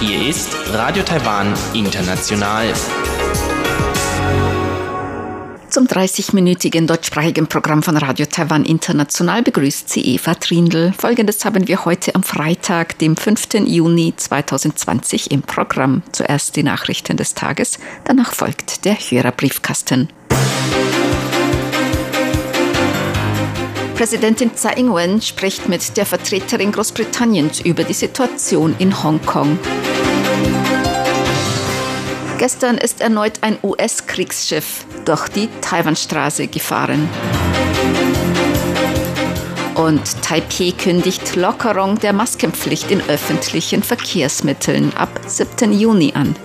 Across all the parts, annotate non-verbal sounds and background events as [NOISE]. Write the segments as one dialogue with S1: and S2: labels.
S1: Hier ist Radio Taiwan International.
S2: Zum 30-minütigen deutschsprachigen Programm von Radio Taiwan International begrüßt sie Eva Trindl. Folgendes haben wir heute am Freitag, dem 5. Juni 2020 im Programm. Zuerst die Nachrichten des Tages, danach folgt der Hörerbriefkasten. Präsidentin Tsai Ing-wen spricht mit der Vertreterin Großbritanniens über die Situation in Hongkong. Gestern ist erneut ein US-Kriegsschiff durch die Taiwanstraße gefahren. Und Taipei kündigt Lockerung der Maskenpflicht in öffentlichen Verkehrsmitteln ab 7. Juni an.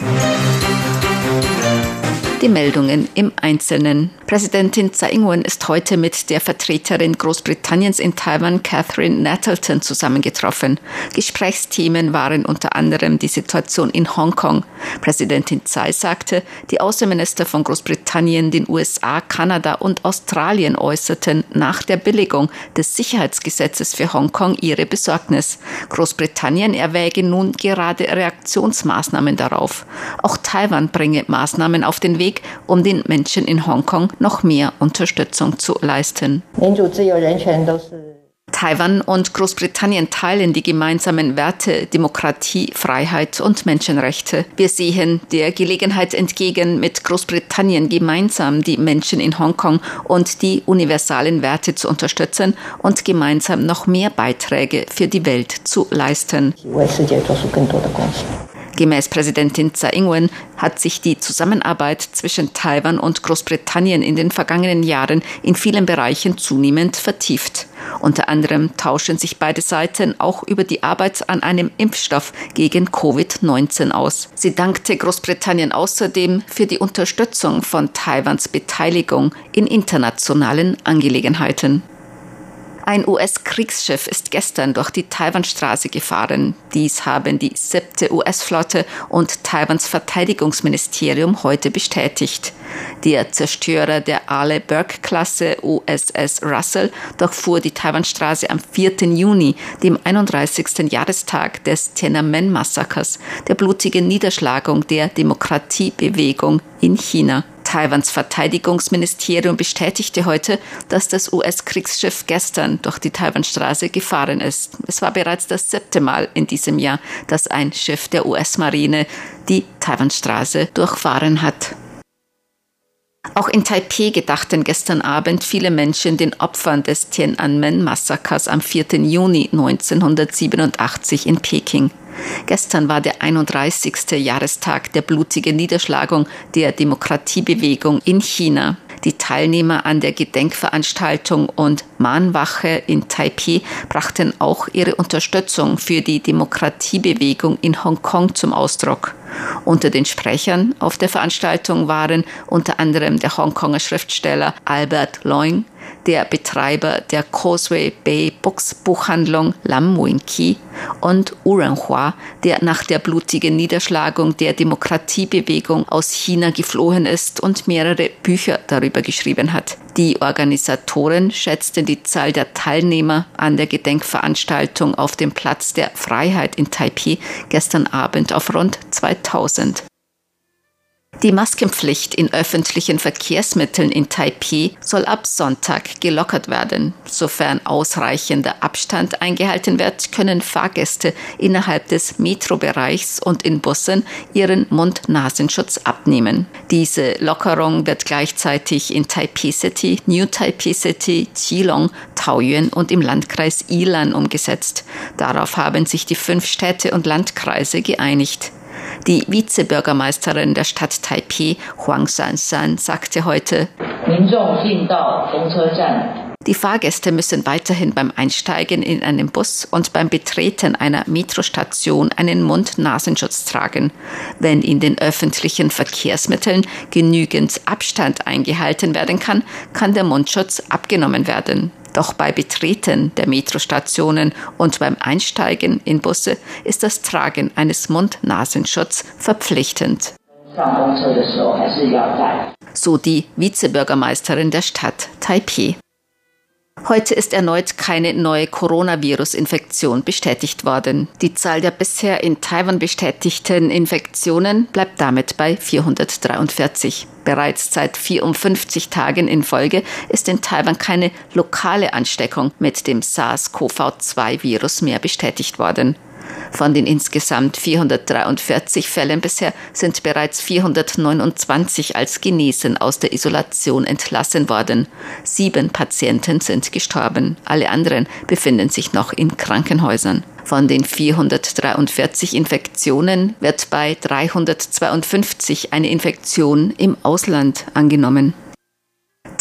S2: Die Meldungen im Einzelnen. Präsidentin Tsai Ing-wen ist heute mit der Vertreterin Großbritanniens in Taiwan, Catherine Nettleton, zusammengetroffen. Gesprächsthemen waren unter anderem die Situation in Hongkong. Präsidentin Tsai sagte, die Außenminister von Großbritannien, den USA, Kanada und Australien äußerten nach der Billigung des Sicherheitsgesetzes für Hongkong ihre Besorgnis. Großbritannien erwäge nun gerade Reaktionsmaßnahmen darauf. Auch Taiwan bringe Maßnahmen auf den Weg, um den Menschen in Hongkong noch mehr Unterstützung zu leisten. Taiwan und Großbritannien teilen die gemeinsamen Werte Demokratie, Freiheit und Menschenrechte. Wir sehen der Gelegenheit entgegen, mit Großbritannien gemeinsam die Menschen in Hongkong und die universalen Werte zu unterstützen und gemeinsam noch mehr Beiträge für die Welt zu leisten. Gemäß Präsidentin Tsai Ing-wen hat sich die Zusammenarbeit zwischen Taiwan und Großbritannien in den vergangenen Jahren in vielen Bereichen zunehmend vertieft. Unter anderem tauschen sich beide Seiten auch über die Arbeit an einem Impfstoff gegen Covid-19 aus. Sie dankte Großbritannien außerdem für die Unterstützung von Taiwans Beteiligung in internationalen Angelegenheiten. Ein US-Kriegsschiff ist gestern durch die Taiwanstraße gefahren. Dies haben die siebte US-Flotte und Taiwans Verteidigungsministerium heute bestätigt. Der Zerstörer der Ale Burke-Klasse USS Russell durchfuhr die Taiwanstraße am 4. Juni, dem 31. Jahrestag des Tiananmen-Massakers, der blutigen Niederschlagung der Demokratiebewegung in China. Taiwans Verteidigungsministerium bestätigte heute, dass das US-Kriegsschiff gestern durch die Taiwanstraße gefahren ist. Es war bereits das siebte Mal in diesem Jahr, dass ein Schiff der US-Marine die Taiwanstraße durchfahren hat. Auch in Taipei gedachten gestern Abend viele Menschen den Opfern des Tiananmen-Massakers am 4. Juni 1987 in Peking. Gestern war der 31. Jahrestag der blutigen Niederschlagung der Demokratiebewegung in China. Die Teilnehmer an der Gedenkveranstaltung und Mahnwache in Taipei brachten auch ihre Unterstützung für die Demokratiebewegung in Hongkong zum Ausdruck. Unter den Sprechern auf der Veranstaltung waren unter anderem der Hongkonger Schriftsteller Albert Leung, der Betreiber der Causeway Bay Books Buchhandlung Lam Wing Ki und Wu Renhua, der nach der blutigen Niederschlagung der Demokratiebewegung aus China geflohen ist und mehrere Bücher darüber geschrieben hat. Die Organisatoren schätzten die Zahl der Teilnehmer an der Gedenkveranstaltung auf dem Platz der Freiheit in Taipei gestern Abend auf rund 2000. Die Maskenpflicht in öffentlichen Verkehrsmitteln in Taipei soll ab Sonntag gelockert werden. Sofern ausreichender Abstand eingehalten wird, können Fahrgäste innerhalb des Metrobereichs und in Bussen ihren Mund-Nasenschutz abnehmen. Diese Lockerung wird gleichzeitig in Taipei City, New Taipei City, Qilong, Taoyuan und im Landkreis Ilan umgesetzt. Darauf haben sich die fünf Städte und Landkreise geeinigt. Die Vizebürgermeisterin der Stadt Taipei, Huang Sansan, sagte heute, die Fahrgäste müssen weiterhin beim Einsteigen in einen Bus und beim Betreten einer Metrostation einen Mund-Nasenschutz tragen. Wenn in den öffentlichen Verkehrsmitteln genügend Abstand eingehalten werden kann, kann der Mundschutz abgenommen werden. Doch bei Betreten der Metrostationen und beim Einsteigen in Busse ist das Tragen eines Mund-Nasenschutz verpflichtend. So die Vizebürgermeisterin der Stadt Taipei. Heute ist erneut keine neue Coronavirus-Infektion bestätigt worden. Die Zahl der bisher in Taiwan bestätigten Infektionen bleibt damit bei 443. Bereits seit 54 Tagen in Folge ist in Taiwan keine lokale Ansteckung mit dem SARS-CoV-2-Virus mehr bestätigt worden. Von den insgesamt 443 Fällen bisher sind bereits 429 als genesen aus der Isolation entlassen worden. Sieben Patienten sind gestorben. Alle anderen befinden sich noch in Krankenhäusern. Von den 443 Infektionen wird bei 352 eine Infektion im Ausland angenommen.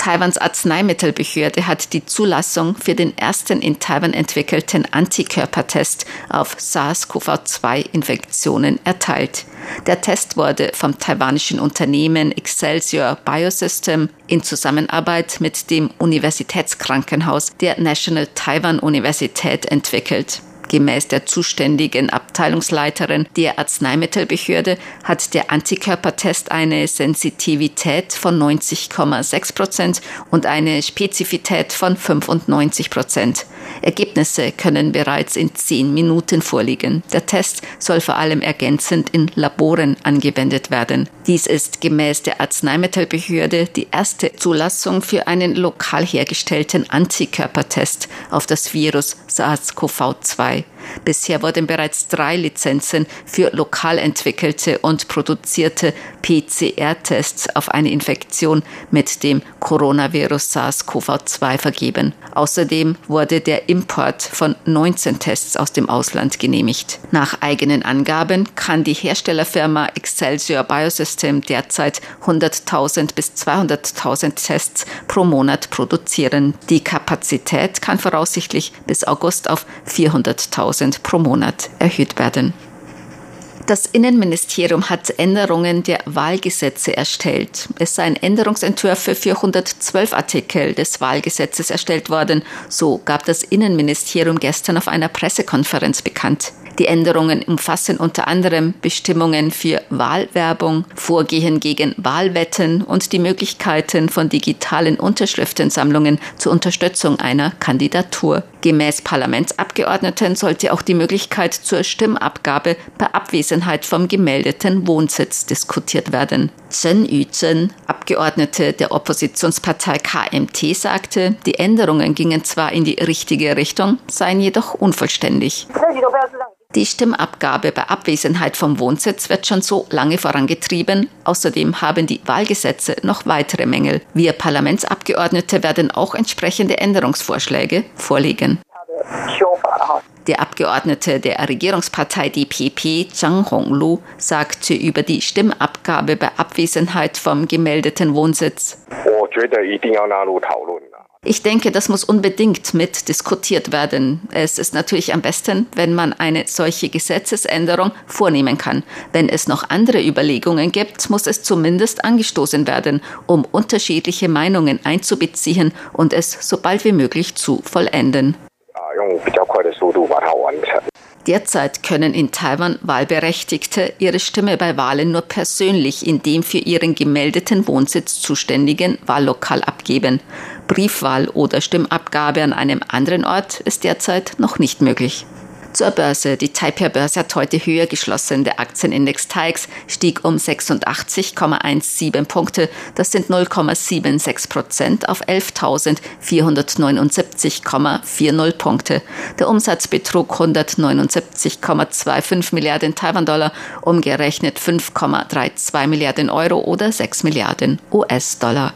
S2: Taiwans Arzneimittelbehörde hat die Zulassung für den ersten in Taiwan entwickelten Antikörpertest auf SARS-CoV-2-Infektionen erteilt. Der Test wurde vom taiwanischen Unternehmen Excelsior Biosystem in Zusammenarbeit mit dem Universitätskrankenhaus der National Taiwan Universität entwickelt. Gemäß der zuständigen Abteilungsleiterin der Arzneimittelbehörde hat der Antikörpertest eine Sensitivität von 90,6 Prozent und eine Spezifität von 95 Prozent. Ergebnisse können bereits in zehn Minuten vorliegen. Der Test soll vor allem ergänzend in Laboren angewendet werden. Dies ist gemäß der Arzneimittelbehörde die erste Zulassung für einen lokal hergestellten Antikörpertest auf das Virus SARS-CoV-2. Bisher wurden bereits drei Lizenzen für lokal entwickelte und produzierte PCR-Tests auf eine Infektion mit dem Coronavirus SARS-CoV-2 vergeben. Außerdem wurde der Import von 19 Tests aus dem Ausland genehmigt. Nach eigenen Angaben kann die Herstellerfirma Excelsior Biosystem derzeit 100.000 bis 200.000 Tests pro Monat produzieren. Die Kapazität kann voraussichtlich bis August auf 400.000 pro Monat erhöht werden. Das Innenministerium hat Änderungen der Wahlgesetze erstellt. Es seien Änderungsentwürfe für 112 Artikel des Wahlgesetzes erstellt worden. So gab das Innenministerium gestern auf einer Pressekonferenz bekannt. Die Änderungen umfassen unter anderem Bestimmungen für Wahlwerbung, Vorgehen gegen Wahlwetten und die Möglichkeiten von digitalen Unterschriftensammlungen zur Unterstützung einer Kandidatur. Gemäß Parlamentsabgeordneten sollte auch die Möglichkeit zur Stimmabgabe bei Abwesenheit vom gemeldeten Wohnsitz diskutiert werden. Chen Yuzhen, Abgeordnete der Oppositionspartei KMT, sagte, die Änderungen gingen zwar in die richtige Richtung, seien jedoch unvollständig. Die Stimmabgabe bei Abwesenheit vom Wohnsitz wird schon so lange vorangetrieben. Außerdem haben die Wahlgesetze noch weitere Mängel. Wir Parlamentsabgeordnete werden auch entsprechende Änderungsvorschläge vorlegen. Der Abgeordnete der Regierungspartei DPP, Zhang Honglu, sagte über die Stimmabgabe bei Abwesenheit vom gemeldeten Wohnsitz. Ich denke, das muss unbedingt mit diskutiert werden. Es ist natürlich am besten, wenn man eine solche Gesetzesänderung vornehmen kann. Wenn es noch andere Überlegungen gibt, muss es zumindest angestoßen werden, um unterschiedliche Meinungen einzubeziehen und es so bald wie möglich zu vollenden. Derzeit können in Taiwan Wahlberechtigte ihre Stimme bei Wahlen nur persönlich in dem für ihren gemeldeten Wohnsitz zuständigen Wahllokal abgeben. Briefwahl oder Stimmabgabe an einem anderen Ort ist derzeit noch nicht möglich. Zur Börse. Die Taipei-Börse hat heute höher geschlossen. Der Aktienindex TAIX stieg um 86,17 Punkte. Das sind 0,76 Prozent auf 11.479,40 Punkte. Der Umsatz betrug 179,25 Milliarden Taiwan-Dollar, umgerechnet 5,32 Milliarden Euro oder 6 Milliarden US-Dollar.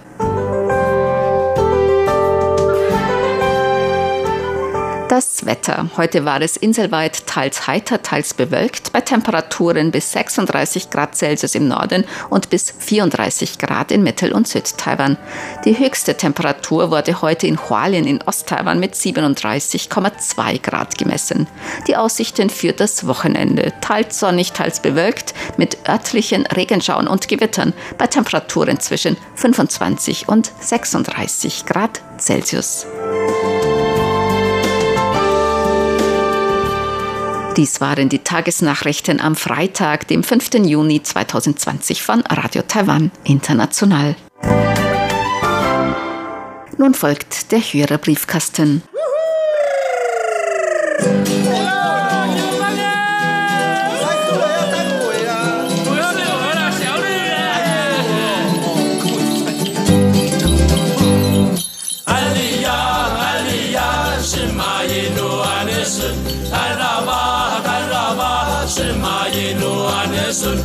S2: Das Wetter. Heute war es inselweit teils heiter, teils bewölkt, bei Temperaturen bis 36 Grad Celsius im Norden und bis 34 Grad in Mittel- und Südtaiwan. Die höchste Temperatur wurde heute in Hualien in Osttaiwan mit 37,2 Grad gemessen. Die Aussichten für das Wochenende. Teils sonnig, teils bewölkt, mit örtlichen Regenschauern und Gewittern, bei Temperaturen zwischen 25 und 36 Grad Celsius. Dies waren die Tagesnachrichten am Freitag, dem 5. Juni 2020 von Radio Taiwan International. Nun folgt der Hörerbriefkasten.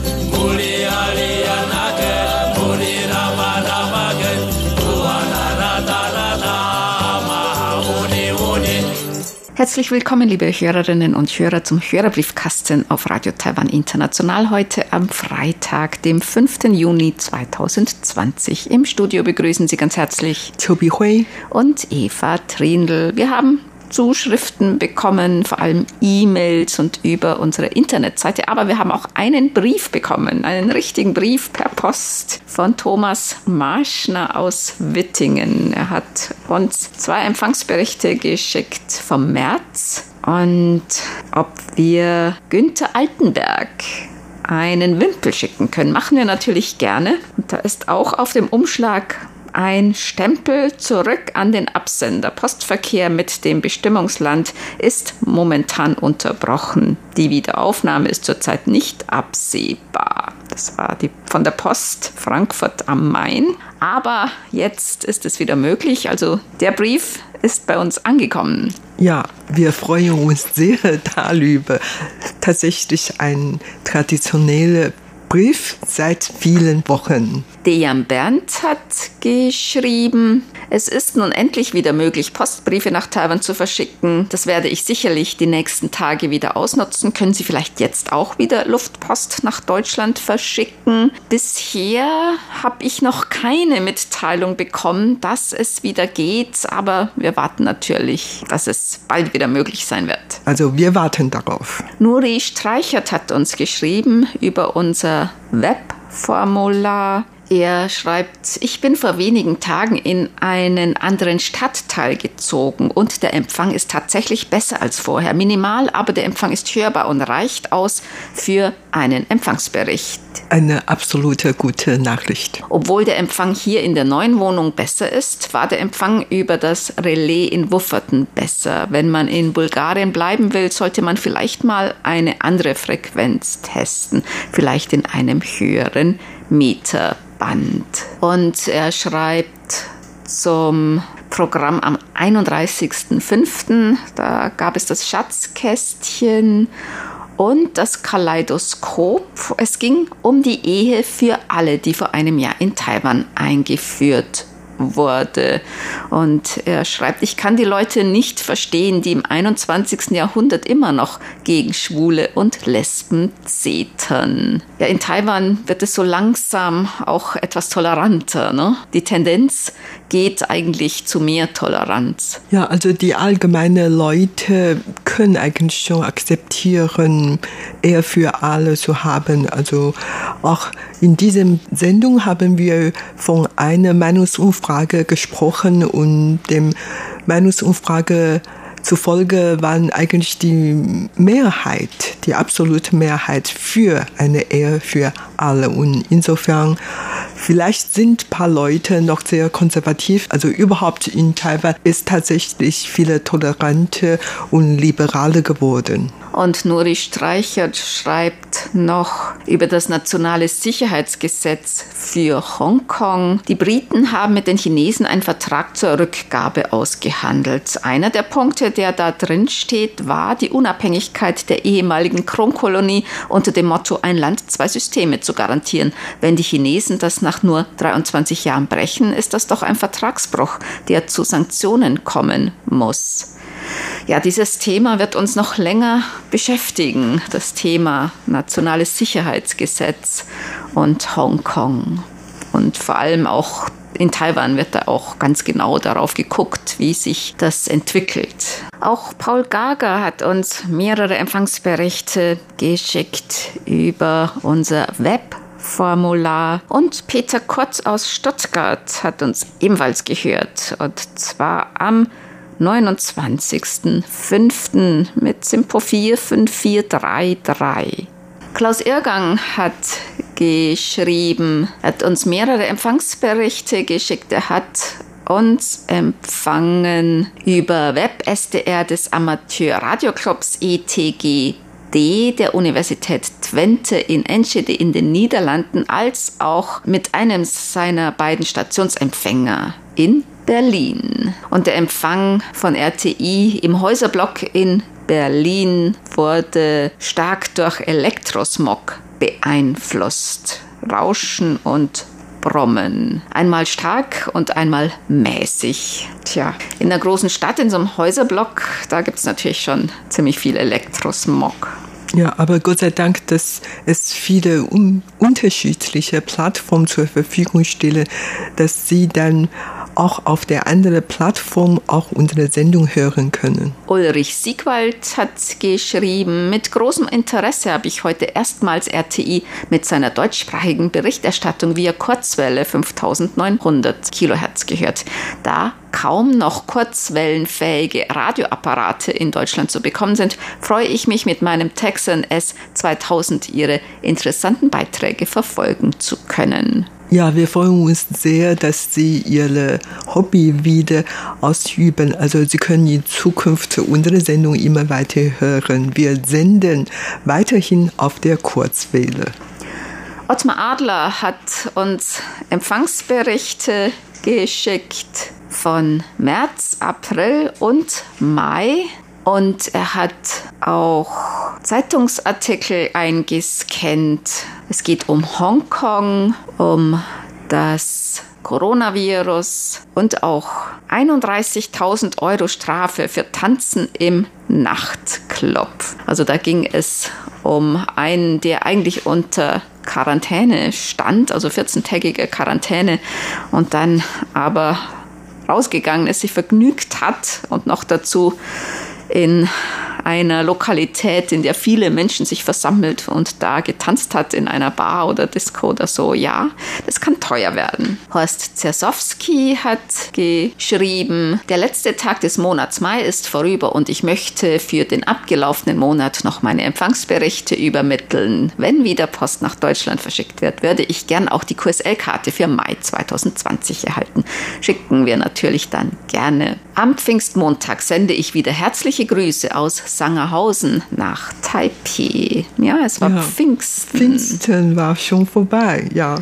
S2: Herzlich willkommen, liebe Hörerinnen und Hörer, zum Hörerbriefkasten auf Radio Taiwan International heute am Freitag, dem 5. Juni 2020. Im Studio begrüßen Sie ganz herzlich
S3: Chobi Hui
S2: und Eva Trindl. Wir haben Zuschriften bekommen, vor allem E-Mails und über unsere Internetseite. Aber wir haben auch einen Brief bekommen, einen richtigen Brief per Post von Thomas Marschner aus Wittingen. Er hat uns zwei Empfangsberichte geschickt vom März und ob wir Günther Altenberg einen Wimpel schicken können. Machen wir natürlich gerne. Und da ist auch auf dem Umschlag ein Stempel zurück an den Absender. Postverkehr mit dem Bestimmungsland ist momentan unterbrochen. Die Wiederaufnahme ist zurzeit nicht absehbar. Das war die von der Post Frankfurt am Main. Aber jetzt ist es wieder möglich. Also der Brief ist bei uns angekommen.
S3: Ja, wir freuen uns sehr darüber. Tatsächlich ein traditioneller Brief seit vielen Wochen.
S2: Dejan Berndt hat geschrieben, es ist nun endlich wieder möglich, Postbriefe nach Taiwan zu verschicken. Das werde ich sicherlich die nächsten Tage wieder ausnutzen. Können Sie vielleicht jetzt auch wieder Luftpost nach Deutschland verschicken? Bisher habe ich noch keine Mitteilung bekommen, dass es wieder geht, aber wir warten natürlich, dass es bald wieder möglich sein wird.
S3: Also wir warten darauf.
S2: Nuri Streichert hat uns geschrieben über unser Webformular. Er schreibt, ich bin vor wenigen Tagen in einen anderen Stadtteil gezogen und der Empfang ist tatsächlich besser als vorher. Minimal, aber der Empfang ist hörbar und reicht aus für einen Empfangsbericht.
S3: Eine absolute gute Nachricht.
S2: Obwohl der Empfang hier in der neuen Wohnung besser ist, war der Empfang über das Relais in Wufferten besser. Wenn man in Bulgarien bleiben will, sollte man vielleicht mal eine andere Frequenz testen, vielleicht in einem höheren Meter. Band. Und er schreibt zum Programm am 31.05. Da gab es das Schatzkästchen und das Kaleidoskop. Es ging um die Ehe für alle, die vor einem Jahr in Taiwan eingeführt wurde. Und er schreibt, ich kann die Leute nicht verstehen, die im 21. Jahrhundert immer noch gegen Schwule und Lesben zetern. Ja, in Taiwan wird es so langsam auch etwas toleranter. Ne? Die Tendenz geht eigentlich zu mehr Toleranz.
S3: Ja, also die allgemeine Leute können eigentlich schon akzeptieren, eher für alle zu haben. Also auch in diesem Sendung haben wir von einer Meinungsumfrage gesprochen und dem Meinungsumfrage zufolge waren eigentlich die Mehrheit, die absolute Mehrheit für eine Ehe für alle. Und insofern, vielleicht sind ein paar Leute noch sehr konservativ. Also überhaupt in Taiwan ist tatsächlich viele Tolerante und Liberale geworden.
S2: Und Nuri Streichert schreibt noch über das nationale Sicherheitsgesetz für Hongkong. Die Briten haben mit den Chinesen einen Vertrag zur Rückgabe ausgehandelt. Einer der Punkte, der da drin steht, war die Unabhängigkeit der ehemaligen Kronkolonie unter dem Motto ein Land, zwei Systeme zu garantieren. Wenn die Chinesen das nach nur 23 Jahren brechen, ist das doch ein Vertragsbruch, der zu Sanktionen kommen muss. Ja, dieses Thema wird uns noch länger beschäftigen, das Thema nationales Sicherheitsgesetz und Hongkong. Und vor allem auch in Taiwan wird da auch ganz genau darauf geguckt, wie sich das entwickelt. Auch Paul Gager hat uns mehrere Empfangsberichte geschickt über unser Web Formular. Und Peter Kotz aus Stuttgart hat uns ebenfalls gehört. Und zwar am 29.05. mit Simpo 45433. Klaus Irgang hat geschrieben, hat uns mehrere Empfangsberichte geschickt. Er hat und empfangen über Web SDR des Amateurradioclubs ETG der Universität Twente in Enschede in den Niederlanden als auch mit einem seiner beiden Stationsempfänger in Berlin. Und der Empfang von RTI im Häuserblock in Berlin wurde stark durch Elektrosmog beeinflusst. Rauschen und Brummen. Einmal stark und einmal mäßig. Tja, in der großen Stadt, in so einem Häuserblock, da gibt es natürlich schon ziemlich viel Elektrosmog.
S3: Ja, aber Gott sei Dank, dass es viele un unterschiedliche Plattformen zur Verfügung stellen, dass Sie dann auch auf der anderen Plattform auch unsere Sendung hören können.
S2: Ulrich Siegwald hat geschrieben, mit großem Interesse habe ich heute erstmals RTI mit seiner deutschsprachigen Berichterstattung via Kurzwelle 5900 Kilohertz gehört. Da kaum noch kurzwellenfähige Radioapparate in Deutschland zu bekommen sind, freue ich mich mit meinem Texan S 2000 Ihre interessanten Beiträge verfolgen zu können.
S3: Ja, wir freuen uns sehr, dass Sie Ihr Hobby wieder ausüben. Also Sie können in Zukunft unsere Sendung immer weiter hören. Wir senden weiterhin auf der Kurzwelle.
S2: Ottmar Adler hat uns Empfangsberichte geschickt von März, April und Mai. Und er hat auch Zeitungsartikel eingescannt. Es geht um Hongkong, um das Coronavirus und auch 31.000 Euro Strafe für Tanzen im Nachtclub. Also da ging es um einen, der eigentlich unter Quarantäne stand, also 14-tägige Quarantäne und dann aber rausgegangen ist, sich vergnügt hat und noch dazu in einer Lokalität, in der viele Menschen sich versammelt und da getanzt hat in einer Bar oder Disco oder so, ja, das kann teuer werden. Horst Zersowski hat geschrieben, der letzte Tag des Monats Mai ist vorüber und ich möchte für den abgelaufenen Monat noch meine Empfangsberichte übermitteln. Wenn wieder Post nach Deutschland verschickt wird, würde ich gern auch die QSL-Karte für Mai 2020 erhalten. Schicken wir natürlich dann gerne. Am Pfingstmontag sende ich wieder herzliche Grüße aus Sangerhausen nach Taipei. Ja, es war ja, Pfingsten.
S3: Pfingsten war schon vorbei, ja.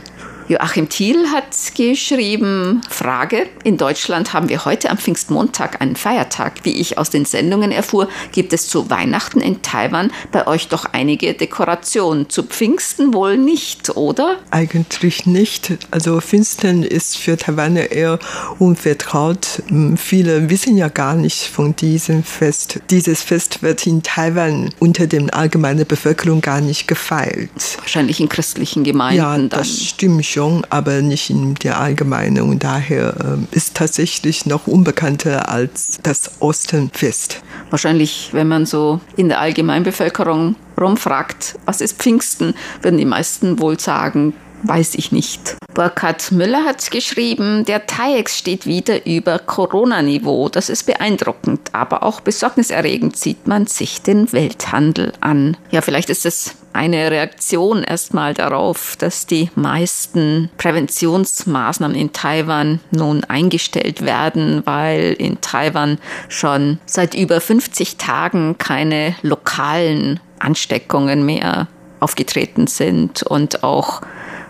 S2: Joachim Thiel hat geschrieben, Frage, in Deutschland haben wir heute am Pfingstmontag einen Feiertag. Wie ich aus den Sendungen erfuhr, gibt es zu Weihnachten in Taiwan bei euch doch einige Dekorationen. Zu Pfingsten wohl nicht, oder?
S3: Eigentlich nicht. Also Pfingsten ist für Taiwaner eher unvertraut. Hm, viele wissen ja gar nicht von diesem Fest. Dieses Fest wird in Taiwan unter der allgemeinen Bevölkerung gar nicht gefeiert.
S2: Wahrscheinlich in christlichen Gemeinden.
S3: Ja, das dann. stimmt schon. Forschung, aber nicht in der Allgemeinen. Und daher äh, ist tatsächlich noch unbekannter als das Ostenfest.
S2: Wahrscheinlich, wenn man so in der Allgemeinbevölkerung rumfragt, was ist Pfingsten, würden die meisten wohl sagen, weiß ich nicht. Burkhard Müller hat geschrieben, der TAIEX steht wieder über Corona-Niveau. Das ist beeindruckend, aber auch besorgniserregend sieht man sich den Welthandel an. Ja, vielleicht ist es eine Reaktion erstmal darauf, dass die meisten Präventionsmaßnahmen in Taiwan nun eingestellt werden, weil in Taiwan schon seit über 50 Tagen keine lokalen Ansteckungen mehr aufgetreten sind und auch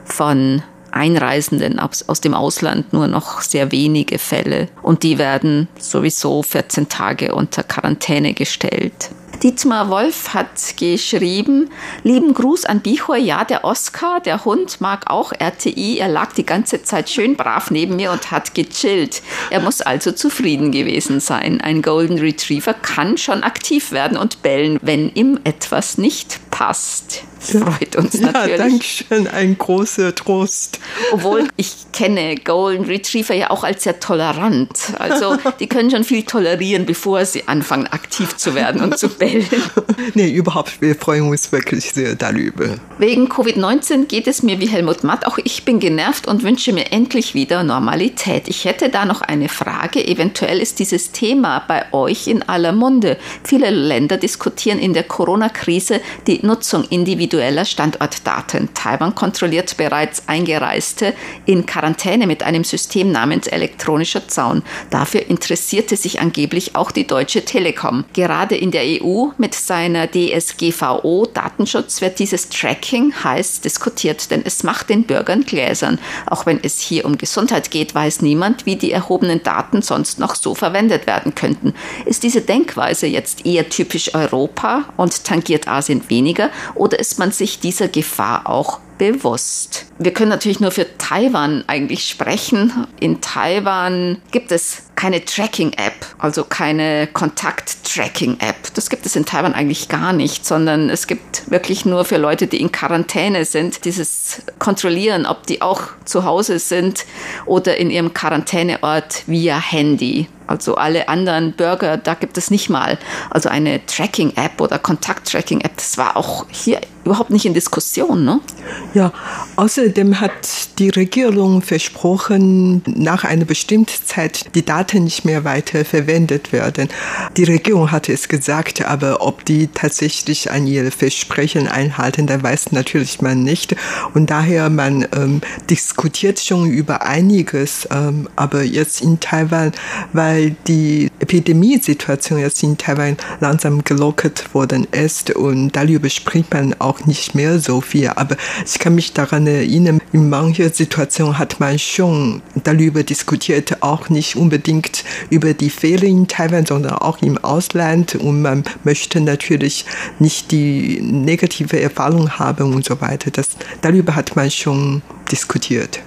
S2: von Einreisenden aus, aus dem Ausland nur noch sehr wenige Fälle. Und die werden sowieso 14 Tage unter Quarantäne gestellt. Dietmar Wolf hat geschrieben, lieben Gruß an Bichor, ja, der Oscar, der Hund mag auch RTI, er lag die ganze Zeit schön brav neben mir und hat gechillt. Er muss also zufrieden gewesen sein. Ein Golden Retriever kann schon aktiv werden und bellen, wenn ihm etwas nicht passt. Freut uns natürlich.
S3: Ja, danke schön, ein großer Trost.
S2: Obwohl ich kenne Golden Retriever ja auch als sehr tolerant. Also die können schon viel tolerieren, bevor sie anfangen aktiv zu werden und zu [LAUGHS] bellen.
S3: Nee, überhaupt, wir freuen uns wirklich sehr darüber.
S2: Wegen Covid-19 geht es mir wie Helmut Matt. Auch ich bin genervt und wünsche mir endlich wieder Normalität. Ich hätte da noch eine Frage. Eventuell ist dieses Thema bei euch in aller Munde. Viele Länder diskutieren in der Corona-Krise die Nutzung individueller Standortdaten. Taiwan kontrolliert bereits Eingereiste in Quarantäne mit einem System namens elektronischer Zaun. Dafür interessierte sich angeblich auch die Deutsche Telekom. Gerade in der EU mit seiner DSGVO Datenschutz wird dieses Tracking heiß diskutiert, denn es macht den Bürgern gläsern. Auch wenn es hier um Gesundheit geht, weiß niemand, wie die erhobenen Daten sonst noch so verwendet werden könnten. Ist diese Denkweise jetzt eher typisch Europa und tangiert Asien weniger oder ist man sich dieser Gefahr auch bewusst. Wir können natürlich nur für Taiwan eigentlich sprechen. In Taiwan gibt es keine Tracking-App, also keine Kontakt-Tracking-App. Das gibt es in Taiwan eigentlich gar nicht, sondern es gibt wirklich nur für Leute, die in Quarantäne sind, dieses Kontrollieren, ob die auch zu Hause sind oder in ihrem Quarantäneort via Handy. Also alle anderen Bürger, da gibt es nicht mal. Also eine Tracking-App oder Kontakt-Tracking-App, das war auch hier überhaupt nicht in Diskussion. Ne?
S3: Ja, außerdem hat die Regierung versprochen, nach einer bestimmten Zeit die Daten nicht mehr weiter verwendet werden. Die Regierung hatte es gesagt, aber ob die tatsächlich an ihre Versprechen einhalten, da weiß natürlich man nicht. Und daher man ähm, diskutiert schon über einiges, ähm, aber jetzt in Taiwan, weil die Epidemiesituation jetzt in Taiwan langsam gelockert worden ist und darüber spricht man auch nicht mehr so viel. Aber ich kann mich daran erinnern, in manchen Situationen hat man schon darüber diskutiert, auch nicht unbedingt über die Fehler in Taiwan, sondern auch im Ausland. Und man möchte natürlich nicht die negative Erfahrung haben und so weiter. Das, darüber hat man schon diskutiert.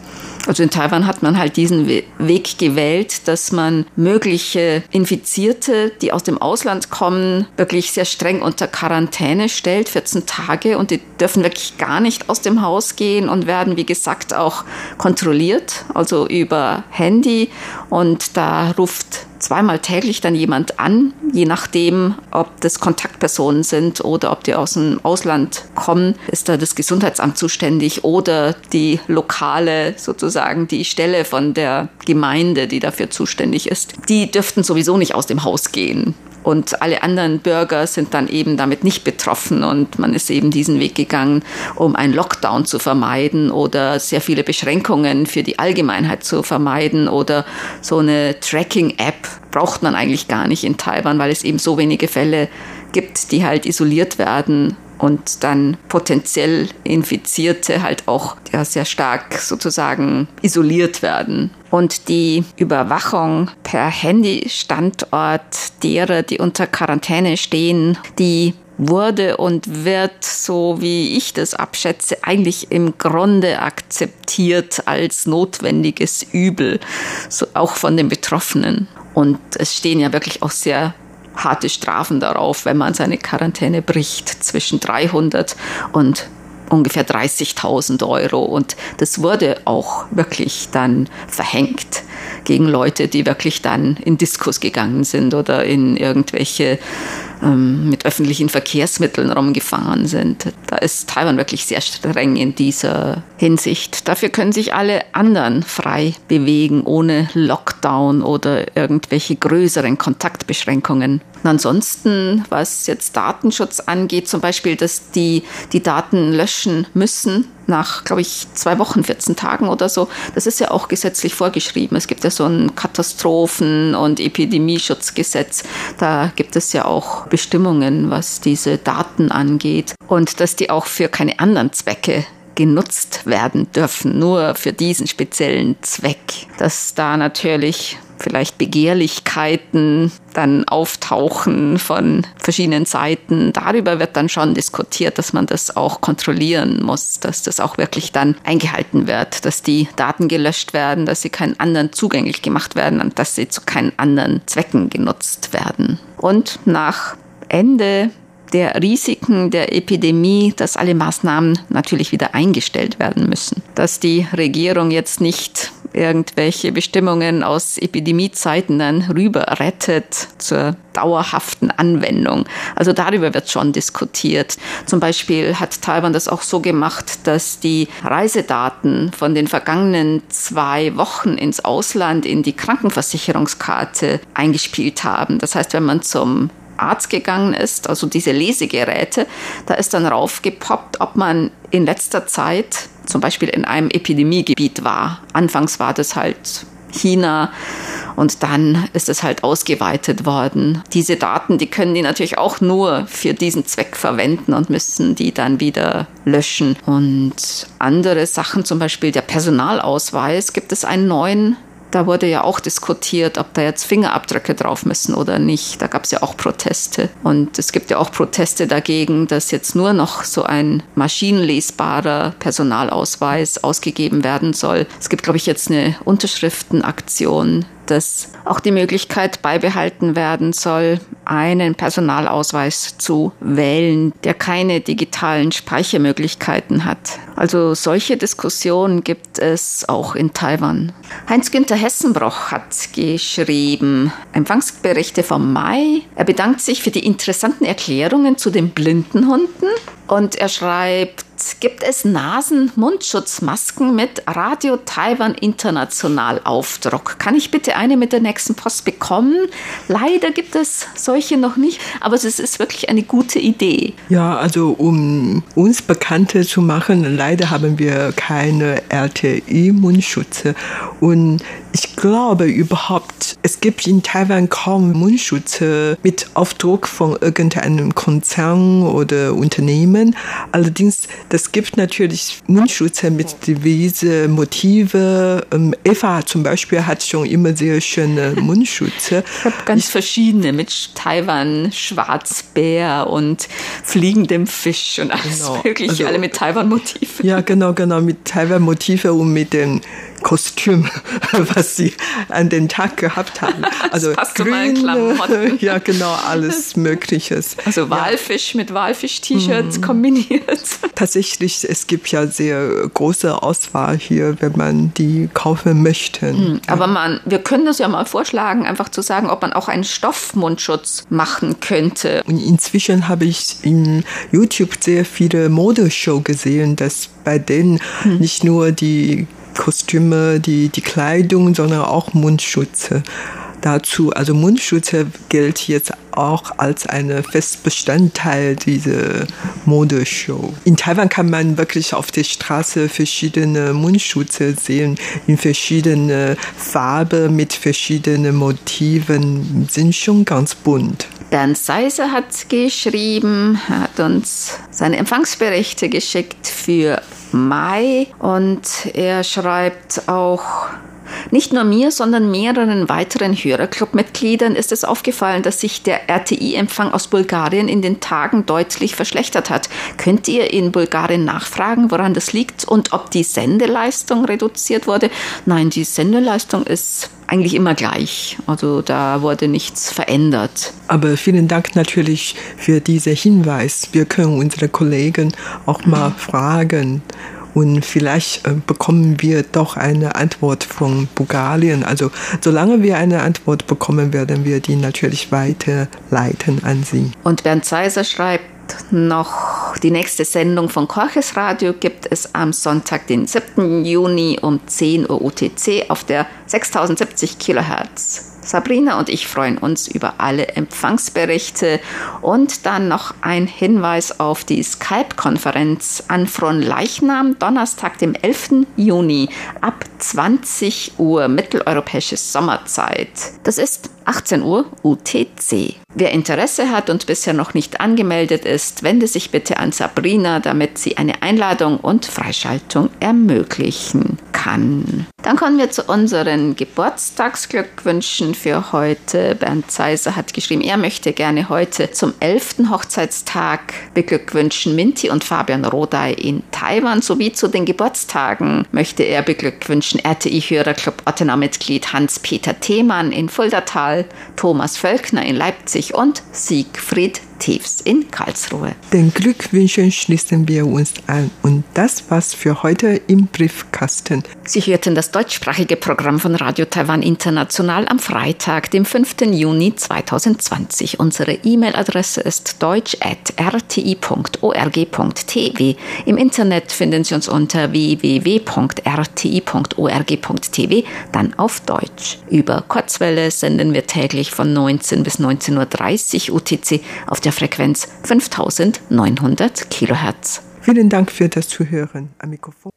S2: Also in Taiwan hat man halt diesen Weg gewählt, dass man mögliche Infizierte, die aus dem Ausland kommen, wirklich sehr streng unter Quarantäne stellt, 14 Tage, und die dürfen wirklich gar nicht aus dem Haus gehen und werden, wie gesagt, auch kontrolliert, also über Handy. Und da ruft zweimal täglich dann jemand an, je nachdem, ob das Kontaktpersonen sind oder ob die aus dem Ausland kommen, ist da das Gesundheitsamt zuständig oder die lokale, sozusagen die Stelle von der Gemeinde, die dafür zuständig ist. Die dürften sowieso nicht aus dem Haus gehen. Und alle anderen Bürger sind dann eben damit nicht betroffen. Und man ist eben diesen Weg gegangen, um einen Lockdown zu vermeiden oder sehr viele Beschränkungen für die Allgemeinheit zu vermeiden oder so eine Tracking-App braucht man eigentlich gar nicht in Taiwan, weil es eben so wenige Fälle gibt, die halt isoliert werden und dann potenziell Infizierte halt auch ja, sehr stark sozusagen isoliert werden. Und die Überwachung per Handy-Standort derer, die unter Quarantäne stehen, die wurde und wird, so wie ich das abschätze, eigentlich im Grunde akzeptiert als notwendiges Übel, so auch von den Betroffenen. Und es stehen ja wirklich auch sehr harte Strafen darauf, wenn man seine Quarantäne bricht, zwischen 300 und ungefähr 30.000 Euro. Und das wurde auch wirklich dann verhängt gegen Leute, die wirklich dann in Diskurs gegangen sind oder in irgendwelche ähm, mit öffentlichen Verkehrsmitteln rumgefahren sind. Da ist Taiwan wirklich sehr streng in dieser Hinsicht. Dafür können sich alle anderen frei bewegen, ohne Lockdown oder irgendwelche größeren Kontaktbeschränkungen. Und ansonsten, was jetzt Datenschutz angeht, zum Beispiel, dass die die Daten löschen müssen nach, glaube ich, zwei Wochen, 14 Tagen oder so. Das ist ja auch gesetzlich vorgeschrieben. Es gibt ja so ein Katastrophen- und Epidemieschutzgesetz. Da gibt es ja auch Bestimmungen, was diese Daten angeht. Und dass die auch für keine anderen Zwecke genutzt werden dürfen, nur für diesen speziellen Zweck. Dass da natürlich vielleicht Begehrlichkeiten dann auftauchen von verschiedenen Seiten. Darüber wird dann schon diskutiert, dass man das auch kontrollieren muss, dass das auch wirklich dann eingehalten wird, dass die Daten gelöscht werden, dass sie keinen anderen zugänglich gemacht werden und dass sie zu keinen anderen Zwecken genutzt werden. Und nach Ende der Risiken der Epidemie, dass alle Maßnahmen natürlich wieder eingestellt werden müssen. Dass die Regierung jetzt nicht irgendwelche Bestimmungen aus Epidemiezeiten dann rüber rettet zur dauerhaften Anwendung. Also darüber wird schon diskutiert. Zum Beispiel hat Taiwan das auch so gemacht, dass die Reisedaten von den vergangenen zwei Wochen ins Ausland in die Krankenversicherungskarte eingespielt haben. Das heißt, wenn man zum Arzt gegangen ist, also diese Lesegeräte, da ist dann raufgepoppt, ob man in letzter Zeit zum Beispiel in einem Epidemiegebiet war. Anfangs war das halt China und dann ist es halt ausgeweitet worden. Diese Daten, die können die natürlich auch nur für diesen Zweck verwenden und müssen die dann wieder löschen. Und andere Sachen, zum Beispiel der Personalausweis, gibt es einen neuen da wurde ja auch diskutiert, ob da jetzt Fingerabdrücke drauf müssen oder nicht. Da gab es ja auch Proteste. Und es gibt ja auch Proteste dagegen, dass jetzt nur noch so ein maschinenlesbarer Personalausweis ausgegeben werden soll. Es gibt, glaube ich, jetzt eine Unterschriftenaktion dass auch die Möglichkeit beibehalten werden soll, einen Personalausweis zu wählen, der keine digitalen Speichermöglichkeiten hat. Also solche Diskussionen gibt es auch in Taiwan. Heinz-Günther Hessenbroch hat geschrieben, Empfangsberichte vom Mai. Er bedankt sich für die interessanten Erklärungen zu den Blindenhunden und er schreibt, gibt es Nasen-Mundschutzmasken mit Radio Taiwan International Aufdruck. Kann ich bitte eine mit der nächsten Post bekommen? Leider gibt es solche noch nicht, aber es ist wirklich eine gute Idee.
S3: Ja, also um uns bekannter zu machen, leider haben wir keine RTI-Mundschutze und ich glaube überhaupt, es gibt in Taiwan kaum Mundschutze mit Aufdruck von irgendeinem Konzern oder Unternehmen. Allerdings, das gibt natürlich Mundschutze mit diverse Motive. Ähm, Eva zum Beispiel hat schon immer sehr schöne [LAUGHS] Mundschutze.
S2: Ich habe ganz ich, verschiedene mit Taiwan Schwarzbär und fliegendem Fisch und alles genau. [LAUGHS] mögliche, also, alle mit Taiwan-Motiven.
S3: Ja, genau, genau, mit Taiwan-Motive und mit den Kostüm, [LAUGHS] was sie an den Tag gehabt haben. [LAUGHS]
S2: Also grün, [LAUGHS]
S3: ja genau, alles Mögliches.
S2: Also Walfisch ja. mit Walfisch-T-Shirts mhm. kombiniert. [LAUGHS]
S3: Tatsächlich, es gibt ja sehr große Auswahl hier, wenn man die kaufen möchte. Mhm.
S2: Aber man, wir können das ja mal vorschlagen, einfach zu sagen, ob man auch einen Stoffmundschutz machen könnte.
S3: Und inzwischen habe ich in YouTube sehr viele Modeshow gesehen, dass bei denen mhm. nicht nur die Kostüme, die, die Kleidung, sondern auch Mundschutze dazu. Also Mundschutze gilt jetzt auch als ein Festbestandteil dieser Modeshow. In Taiwan kann man wirklich auf der Straße verschiedene Mundschutze sehen, in verschiedenen Farben, mit verschiedenen Motiven, sind schon ganz bunt.
S2: Bernd Seiser hat geschrieben, hat uns seine Empfangsberichte geschickt für Mai und er schreibt auch, nicht nur mir, sondern mehreren weiteren Hörerclub-Mitgliedern ist es aufgefallen, dass sich der RTI-Empfang aus Bulgarien in den Tagen deutlich verschlechtert hat. Könnt ihr in Bulgarien nachfragen, woran das liegt und ob die Sendeleistung reduziert wurde? Nein, die Sendeleistung ist eigentlich immer gleich. Also da wurde nichts verändert.
S3: Aber vielen Dank natürlich für diesen Hinweis. Wir können unsere Kollegen auch mal mhm. fragen und vielleicht äh, bekommen wir doch eine Antwort von Bulgarien. Also solange wir eine Antwort bekommen, werden wir die natürlich weiterleiten an Sie.
S2: Und Bernd Seiser schreibt, noch die nächste Sendung von Korches Radio gibt es am Sonntag, den 7. Juni um 10 Uhr UTC auf der 6070 Kilohertz. Sabrina und ich freuen uns über alle Empfangsberichte und dann noch ein Hinweis auf die Skype-Konferenz an Fronleichnam, Donnerstag, dem 11. Juni ab 20 Uhr mitteleuropäische Sommerzeit. Das ist 18 Uhr UTC. Wer Interesse hat und bisher noch nicht angemeldet ist, wende sich bitte an Sabrina, damit sie eine Einladung und Freischaltung ermöglichen kann. Dann kommen wir zu unseren Geburtstagsglückwünschen für heute. Bernd Zeiser hat geschrieben, er möchte gerne heute zum 11. Hochzeitstag beglückwünschen Minti und Fabian Rodai in Taiwan sowie zu den Geburtstagen möchte er beglückwünschen RTI-Hörerclub Ottenau-Mitglied Hans-Peter Themann in Fuldatal, Thomas Völkner in Leipzig und Siegfried Tiefs in Karlsruhe.
S3: Den Glückwünschen schließen wir uns an und das war's für heute im Briefkasten.
S2: Sie hörten das deutschsprachige Programm von Radio Taiwan International am Freitag, dem 5. Juni 2020. Unsere E-Mail-Adresse ist deutsch.rti.org.tv. Im Internet finden Sie uns unter www.rti.org.tv, dann auf Deutsch. Über Kurzwelle senden wir täglich von 19 bis 19.30 Uhr UTC auf der Frequenz 5900 Kilohertz.
S3: Vielen Dank für das Zuhören am Mikrofon.